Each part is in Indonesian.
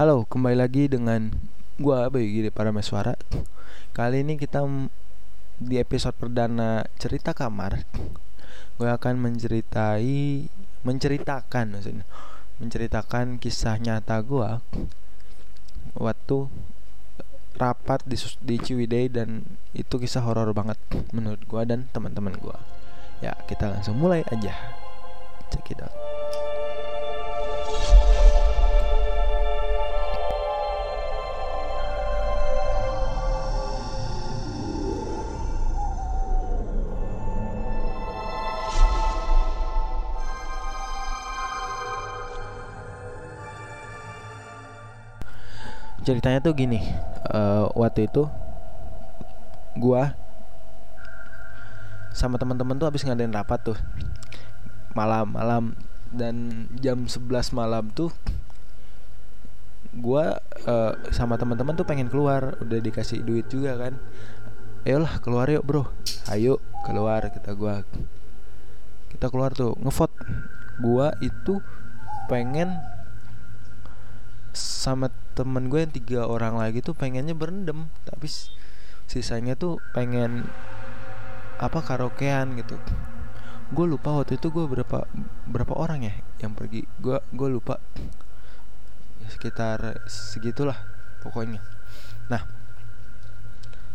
Halo, kembali lagi dengan gua Bayu para Meswara. Kali ini kita di episode perdana cerita kamar. Gue akan menceritai menceritakan maksudnya menceritakan kisah nyata gua waktu rapat di di Ciwidey dan itu kisah horor banget menurut gua dan teman-teman gua. Ya, kita langsung mulai aja. Check it out. Ceritanya tuh gini uh, waktu itu gua sama teman-teman tuh habis ngadain rapat tuh malam-malam dan jam 11 malam tuh gua uh, sama teman-teman tuh pengen keluar udah dikasih duit juga kan. Ayolah keluar yuk bro. Ayo keluar kita gua. Kita keluar tuh ngevote. Gua itu pengen sama temen gue yang tiga orang lagi tuh pengennya berendam tapi sisanya tuh pengen apa karaokean gitu. Gue lupa waktu itu gue berapa berapa orang ya yang pergi. Gue gue lupa. Sekitar segitulah pokoknya. Nah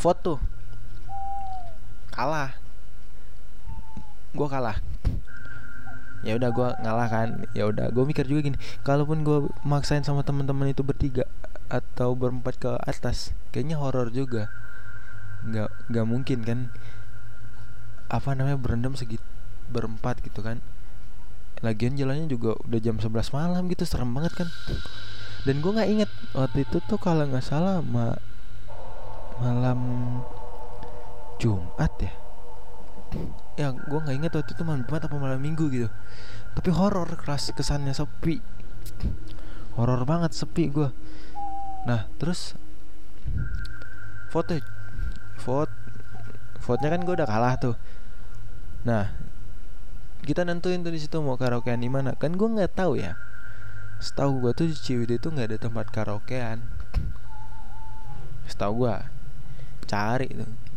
foto kalah. Gue kalah ya udah gue ngalah kan. Ya udah gue mikir juga gini kalaupun gue maksain sama teman-teman itu bertiga atau berempat ke atas kayaknya horor juga. Nggak nggak mungkin kan? Apa namanya berendam segit berempat gitu kan? Lagian jalannya juga udah jam 11 malam gitu serem banget kan? Dan gue nggak inget waktu itu tuh kalau nggak salah ma malam Jumat ya ya gue nggak inget waktu itu malam Jumat apa malam Minggu gitu. Tapi horor keras kesannya sepi. Horor banget sepi gue nah terus vote vote nya kan gue udah kalah tuh. Nah kita nentuin tuh di situ mau karaokean di mana. Kan gue nggak tahu ya. Setahu gue tuh di Ciwidey itu nggak ada tempat karaokean. Setahu gue cari tuh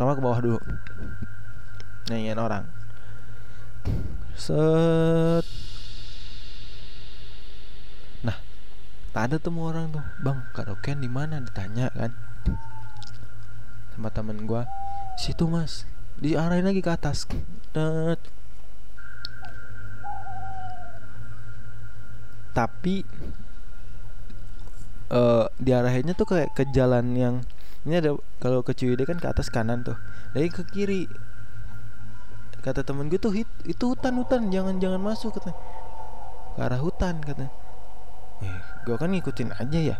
pertama ke bawah dulu. Nanyain orang. Set. Nah tak ada temu orang tuh. Bang karaokean di mana? Ditanya kan. Sama temen gue situ mas. Diarahin lagi ke atas. Tet. tapi uh, diarahinnya tuh kayak ke jalan yang ini ada kalau ke Ciwidey kan ke atas kanan tuh. Dari ke kiri. Kata temen gue tuh hit, itu hutan hutan jangan jangan masuk kata ke arah hutan kata eh gue kan ngikutin aja ya.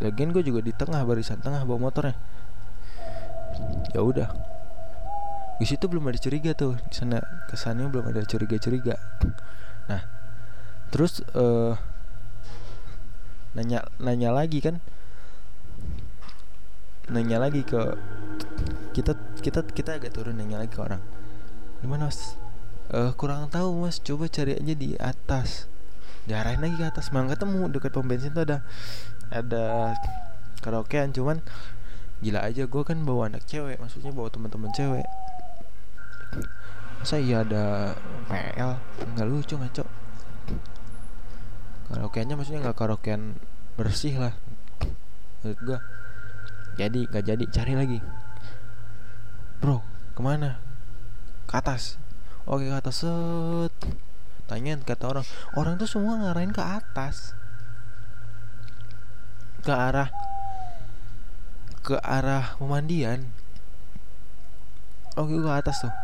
Lagian gue juga di tengah barisan tengah bawa motornya. Ya udah. Di situ belum ada curiga tuh. Di sana kesannya belum ada curiga curiga nah terus uh, nanya nanya lagi kan nanya lagi ke kita kita kita agak turun nanya lagi ke orang. Gimana mas? Uh, kurang tahu mas. Coba cari aja di atas. Diarahin lagi ke atas. Mang ketemu. Dekat pom bensin tuh ada ada karaokean. Cuman gila aja. Gue kan bawa anak cewek. Maksudnya bawa teman-teman cewek. Saya iya ada PL nggak lucu ngaco. Karaokeannya maksudnya nggak karaokean bersih lah. Menurut gue jadi nggak jadi cari lagi. Bro ke mana? Ke atas. Oke ke atas. Set. Tanya kata orang. Orang tuh semua ngarahin ke atas. Ke arah ke arah pemandian. Oke ke atas tuh.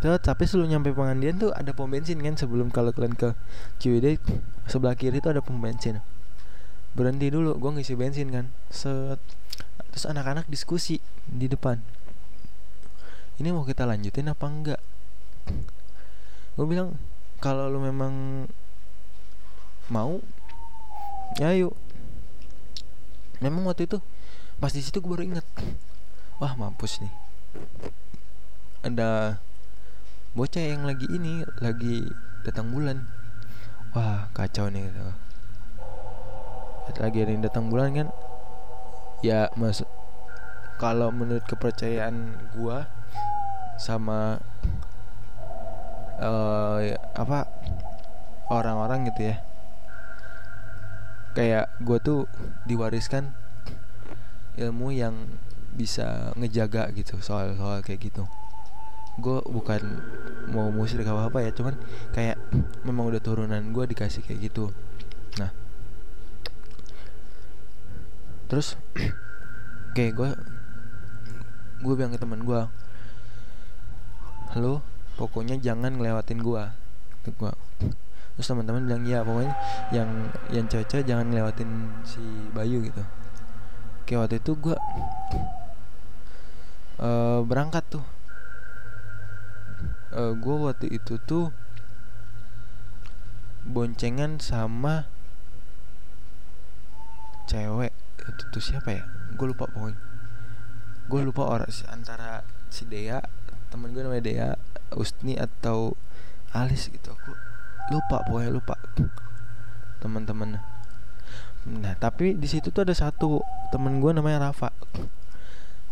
Tuh, tapi sebelum nyampe pemandian tuh ada pom bensin kan sebelum kalau kalian ke Ciwidey sebelah kiri tuh ada pom bensin. Berhenti dulu gue ngisi bensin kan. Set terus anak-anak diskusi di depan. Ini mau kita lanjutin apa enggak? Gue bilang kalau lu memang mau ya yuk memang waktu itu pas di situ gue baru inget wah mampus nih. Ada bocah yang lagi ini lagi datang bulan. Wah kacau nih gitu. lagi ada yang datang bulan kan ya mas kalau menurut kepercayaan gua sama uh, apa orang-orang gitu ya kayak gue tuh diwariskan ilmu yang bisa ngejaga gitu soal-soal kayak gitu. Gue bukan mau musik apa apa ya cuman kayak memang udah turunan gue dikasih kayak gitu. Nah terus kayak gue gue bilang ke teman gue halo pokoknya jangan ngelewatin gue gue terus teman-teman bilang ya pokoknya yang yang cewek jangan ngelewatin si Bayu gitu. Kayak waktu itu gue uh, berangkat tuh. Uh, gue waktu itu tuh boncengan sama cewek itu tuh siapa ya? Gue lupa pokoknya. Gue lupa orang antara si Dea temen gue namanya Dea Ustni atau Alis gitu. Aku lupa pokoknya lupa. Teman-teman nah tapi di situ tuh ada satu temen gue namanya Rafa.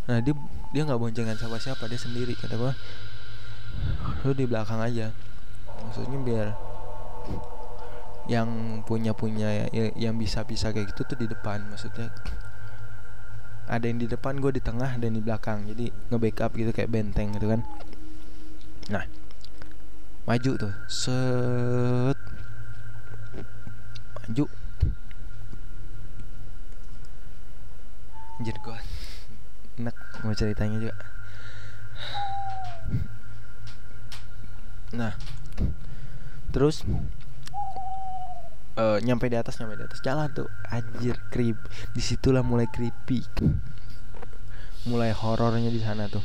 Nah dia dia nggak boncengan sama siapa dia sendiri kata gue lu di belakang aja. Maksudnya biar yang punya punya ya, yang bisa bisa kayak gitu tuh di depan maksudnya ada yang di depan gue di tengah dan di belakang. Jadi nge-backup gitu kayak benteng gitu kan. Nah maju tuh set. Maju. Anjir gue enak mau ceritanya juga. Nah terus uh, nyampe di atas nyampe di atas. Jalan tuh anjir creep. Di situlah mulai creepy. Mulai horornya di sana tuh.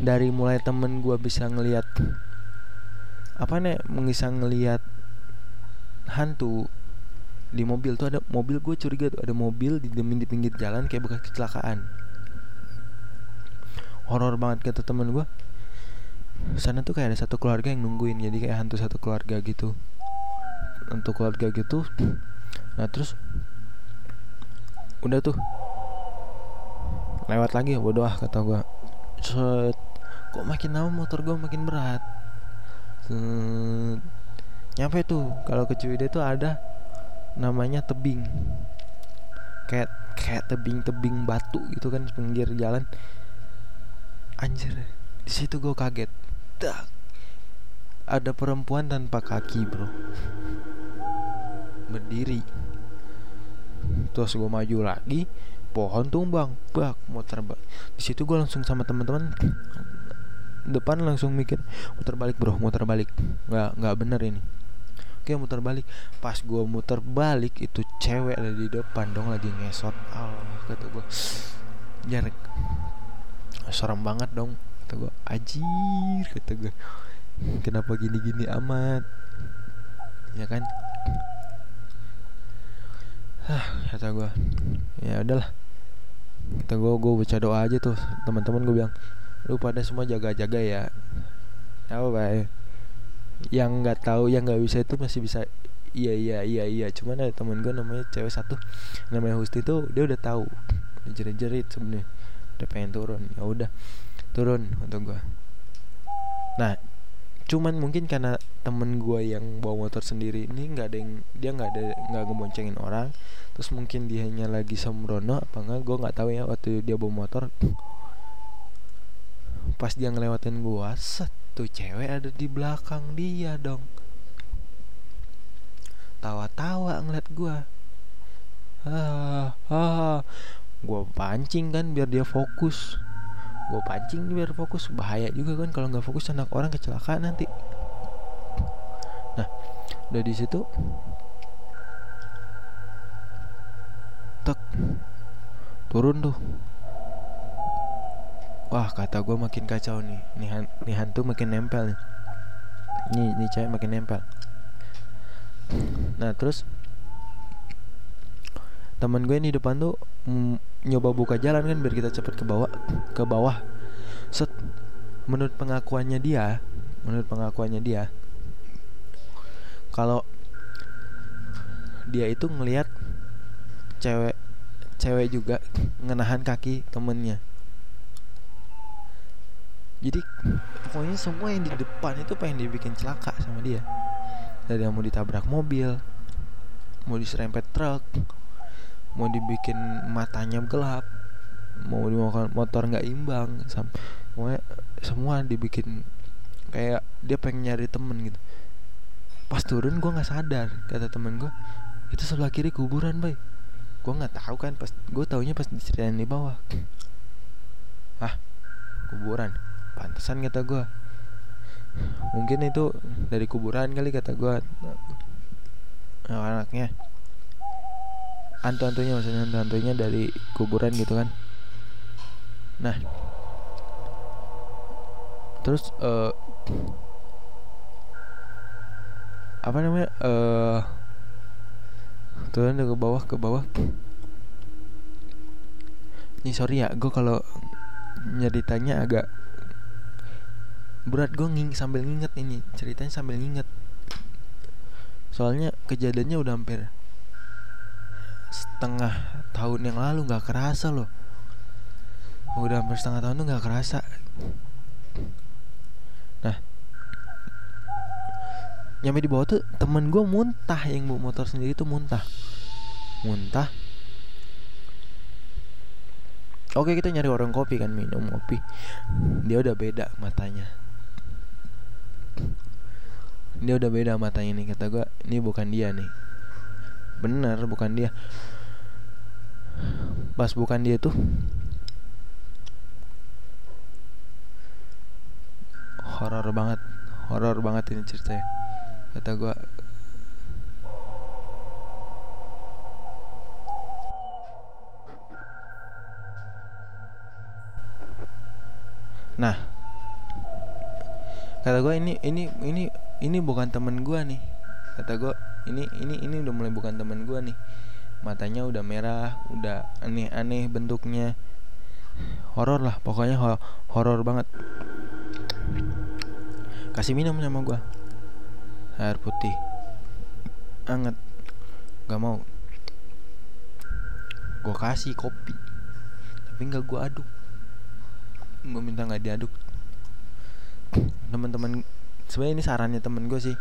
Dari mulai temen gue bisa ngelihat apa nih bisa ngelihat hantu di mobil tuh ada mobil gue curiga tuh ada mobil di demin di pinggir jalan kayak bekas kecelakaan. Horor banget kata temen gue sana tuh kayak ada satu keluarga yang nungguin jadi kayak hantu satu keluarga gitu untuk keluarga gitu. Nah terus udah tuh. Lewat lagi bodoh ah kata gue set kok makin lama motor gue makin berat? Set, nyampe tuh kalau ke Ciwidey tuh ada namanya tebing. Kayak kayak tebing-tebing batu gitu kan pinggir jalan. Anjir di situ gue kaget. Dak. ada perempuan tanpa kaki bro berdiri. Terus gue maju lagi pohon tumbang bak motor bak di situ gue langsung sama teman-teman depan langsung mikir muter balik bro muter balik. Nggak nggak bener ini. Oke muter balik. Pas gue muter balik itu cewek ada di depan dong lagi ngesot. Allah kata gue jarak serem banget dong kata gue ajir kata gue kenapa gini-gini amat? Ya kan Hah, kata gue ya udahlah. Kita gue gue baca doa aja tuh. Teman-teman gue bilang lu pada semua jaga-jaga ya. Apa baik yang nggak tahu yang nggak bisa itu masih bisa iya iya iya iya. Cuman ada temen gue namanya cewek satu namanya Husti tuh dia udah tahu. Jerit-jerit sebenarnya. Udah pengen turun. Ya udah turun untuk gue nah cuman mungkin karena temen gue yang bawa motor sendiri ini nggak ada yang dia nggak ada nggak ngeboncengin orang. Terus mungkin dia hanya lagi sembrono apa enggak gue nggak tahu ya waktu dia bawa motor. Pas dia ngelewatin gue satu cewek ada di belakang dia dong. Tawa-tawa ngeliat gue ah ah gue pancing kan biar dia fokus gue pancing biar fokus. Bahaya juga kan kalau nggak fokus anak orang kecelakaan nanti. Nah udah di situ. Tek. Turun tuh. Wah kata gue makin kacau nih. Nih, han nih hantu makin nempel nih. Nih nih cewek makin nempel. Nah terus teman gue ini depan tuh mm, nyoba buka jalan kan biar kita cepet ke bawah ke bawah. Set menurut pengakuannya dia menurut pengakuannya dia kalau dia itu ngelihat cewek cewek juga ngenahan kaki temennya. Jadi pokoknya semua yang di depan itu pengen dibikin celaka sama dia. Dari yang mau ditabrak mobil mau diserempet truk mau dibikin matanya gelap mau dimakan motor nggak imbang sampai semua dibikin kayak dia pengen nyari temen gitu. Pas turun gue nggak sadar kata temen gue itu sebelah kiri kuburan bay. Gue nggak tahu kan pas gue taunya pas diceritain di bawah. Ah kuburan? Pantesan kata gue mungkin itu dari kuburan kali kata gue anaknya antu-antunya maksudnya antu-antunya dari kuburan gitu kan. Nah. Terus uh, apa namanya uh, turun ke bawah ke bawah. Ini sorry ya gue kalau nyeritanya agak berat. Gue nging sambil nginget ini ceritanya sambil nginget. Soalnya kejadiannya udah hampir setengah tahun yang lalu nggak kerasa loh. Udah hampir setengah tahun tuh nggak kerasa. Nah nyampe di bawah tuh temen gue muntah yang bawa motor sendiri tuh muntah. Muntah. Oke kita nyari orang kopi kan minum kopi. Dia udah beda matanya. Dia udah beda matanya nih kata gue ini bukan dia nih bener bukan dia. Pas bukan dia tuh. Horor banget horor banget ini ceritanya. Kata gue nah. Kata gue ini ini ini ini bukan temen gue nih. Kata gue ini ini ini udah mulai bukan temen gue nih. Matanya udah merah udah aneh-aneh bentuknya. Horor lah pokoknya horor banget. Kasih minum sama gue air putih. Anget. Gak mau. Gue kasih kopi tapi nggak gue aduk. Gue minta nggak diaduk. Teman-teman sebenarnya ini sarannya temen gue sih.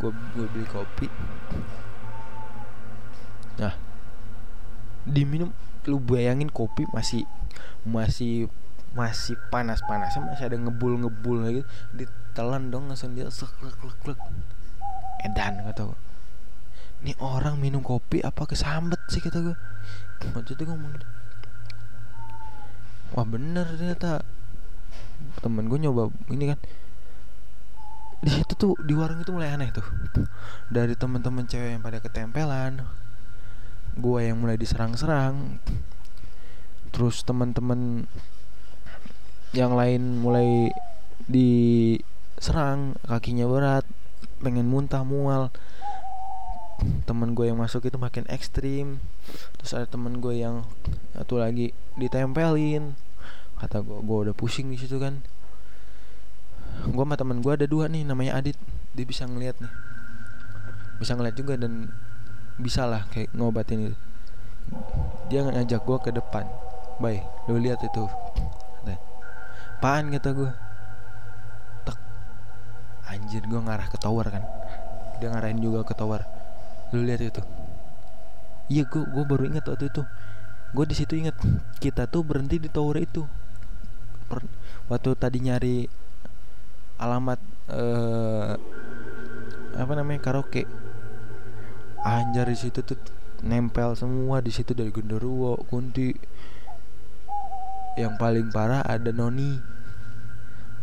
Gue gue beli kopi. Nah diminum lu bayangin kopi masih masih masih panas panasnya masih ada ngebul ngebul lagi. Ditelan dong langsung dia seklek klek edan kata gue ini orang minum kopi apa kesambet sih kata gue waktu itu gue ngomong gitu. wah bener ternyata. Temen gue nyoba ini kan di situ tuh di warung itu mulai aneh tuh dari teman-teman cewek yang pada ketempelan gue yang mulai diserang-serang terus teman-teman yang lain mulai diserang kakinya berat pengen muntah mual. Temen gue yang masuk itu makin ekstrim terus ada temen gue yang satu lagi ditempelin. Kata gue gue udah pusing di situ kan gue sama temen gue ada dua nih namanya Adit. Dia bisa ngeliat nih. Bisa ngeliat juga dan bisa lah kayak ngobatin itu. Dia ngajak gue ke depan. Baik lu lihat itu. Apaan kata gue anjir gue ngarah ke tower kan. Dia ngarahin juga ke tower. Lu lihat itu. Iya gue gue baru ingat waktu itu. Gue di situ ingat. Kita tuh berhenti di tower itu. Per, waktu tadi nyari alamat uh, apa namanya karaoke. Anjar di situ tuh nempel semua di situ dari genderuwo kunti. Yang paling parah ada noni.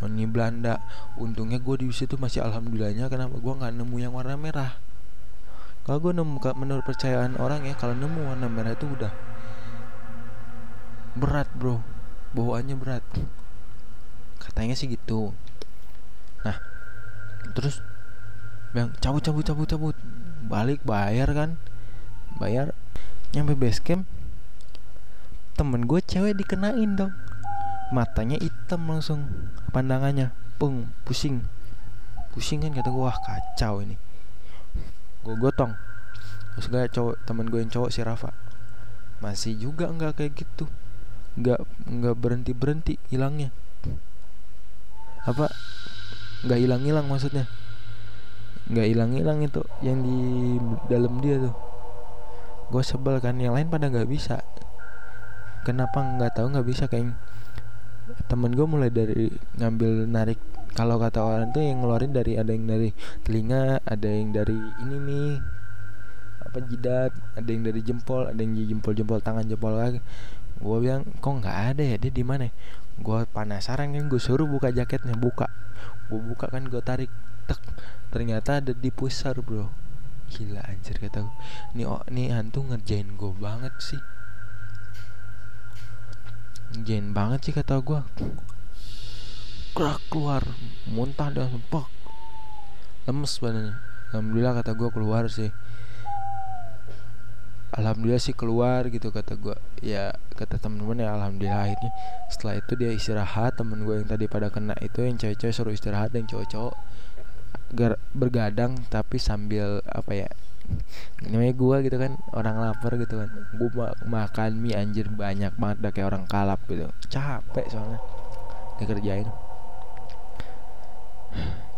Oni Belanda. Untungnya gue di situ masih alhamdulillahnya. Kenapa? Gue nggak nemu yang warna merah. Kalau gue nemu menurut percayaan orang ya kalau nemu warna merah itu udah berat bro. Bawaannya berat. Katanya sih gitu nah terus bilang cabut cabut cabut cabut. Balik bayar kan? Bayar. Nyampe base camp temen gue cewek dikenain dong. Matanya hitam langsung pandangannya pung pusing. Pusing kan kata gue wah kacau ini. Gue gotong. Terus gak cowok temen gue yang cowok si Rafa. Masih juga nggak kayak gitu. Nggak nggak berhenti berhenti hilangnya. Apa nggak hilang hilang maksudnya? Nggak hilang hilang itu yang di dalam dia tuh. Gue sebel kan yang lain pada nggak bisa. Kenapa nggak tahu nggak bisa kayak temen gue mulai dari ngambil narik. Kalau kata orang tuh yang ngeluarin dari ada yang dari telinga ada yang dari ini nih apa jidat ada yang dari jempol ada yang jempol jempol tangan jempol lagi gue bilang kok nggak ada ya? Dia di mana gue penasaran kan gue suruh buka jaketnya buka. Gue buka kan gue tarik tek. Ternyata ada di pusar bro. Gila anjir kata gue nih oh nih hantu ngerjain gue banget sih. Ngerjain banget sih kata gue kerak keluar. Muntah dan sempak lemes badannya. Alhamdulillah kata gue keluar sih alhamdulillah sih keluar gitu kata gue ya kata temen-temen ya alhamdulillah akhirnya. Setelah itu dia istirahat temen gue yang tadi pada kena itu yang cewek-cewek suruh istirahat yang cowok-cowok. Bergadang tapi sambil apa ya namanya gue gitu kan orang lapar gitu kan. Gue ma makan mie anjir banyak banget kayak orang kalap gitu. Capek soalnya dikerjain.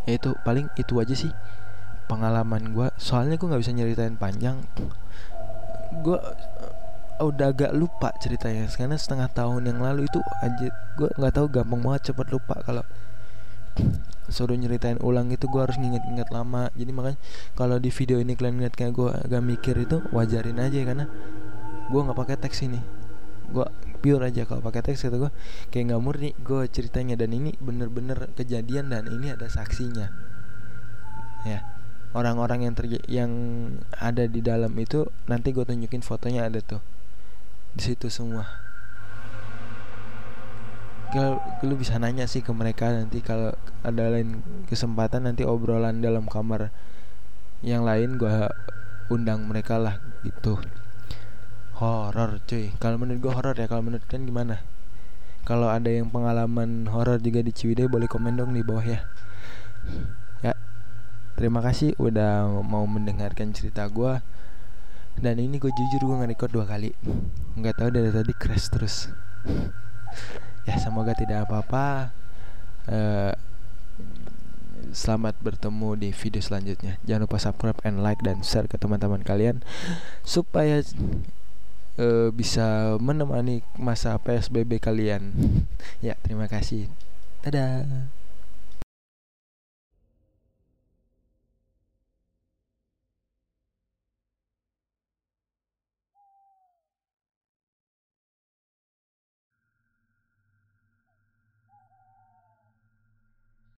Ya itu paling itu aja sih pengalaman gue soalnya gue nggak bisa nyeritain panjang gue uh, udah agak lupa ceritanya. Karena setengah tahun yang lalu itu aja gue nggak tahu gampang banget cepet lupa kalau suruh nyeritain ulang itu gue harus nginget-nginget lama. Jadi makanya kalau di video ini kalian lihat kayak gue agak mikir itu wajarin aja karena gue nggak pakai teks ini. Gue pure aja kalau pakai teks kata gue kayak nggak murni gue ceritanya. Dan ini bener-bener kejadian dan ini ada saksinya. Ya orang-orang yang terjadi yang ada di dalam itu nanti gue tunjukin fotonya ada tuh. Di situ semua. Kalau lu bisa nanya sih ke mereka nanti kalau ada lain kesempatan nanti obrolan dalam kamar yang lain gue undang mereka lah gitu. Horor cuy. Kalau menurut gue horor ya. Kalau menurut kalian gimana? Kalau ada yang pengalaman horor juga di Ciwidey boleh komen dong di bawah ya. Ya Terima kasih udah mau mendengarkan cerita gue Dan ini gue jujur gue nge-record dua kali. Nggak tahu dari tadi crash terus. Ya semoga tidak apa-apa. Uh, Selamat bertemu di video selanjutnya. Jangan lupa subscribe and like dan share ke teman-teman kalian. Supaya uh, bisa menemani masa PSBB kalian. Ya terima kasih. Dadah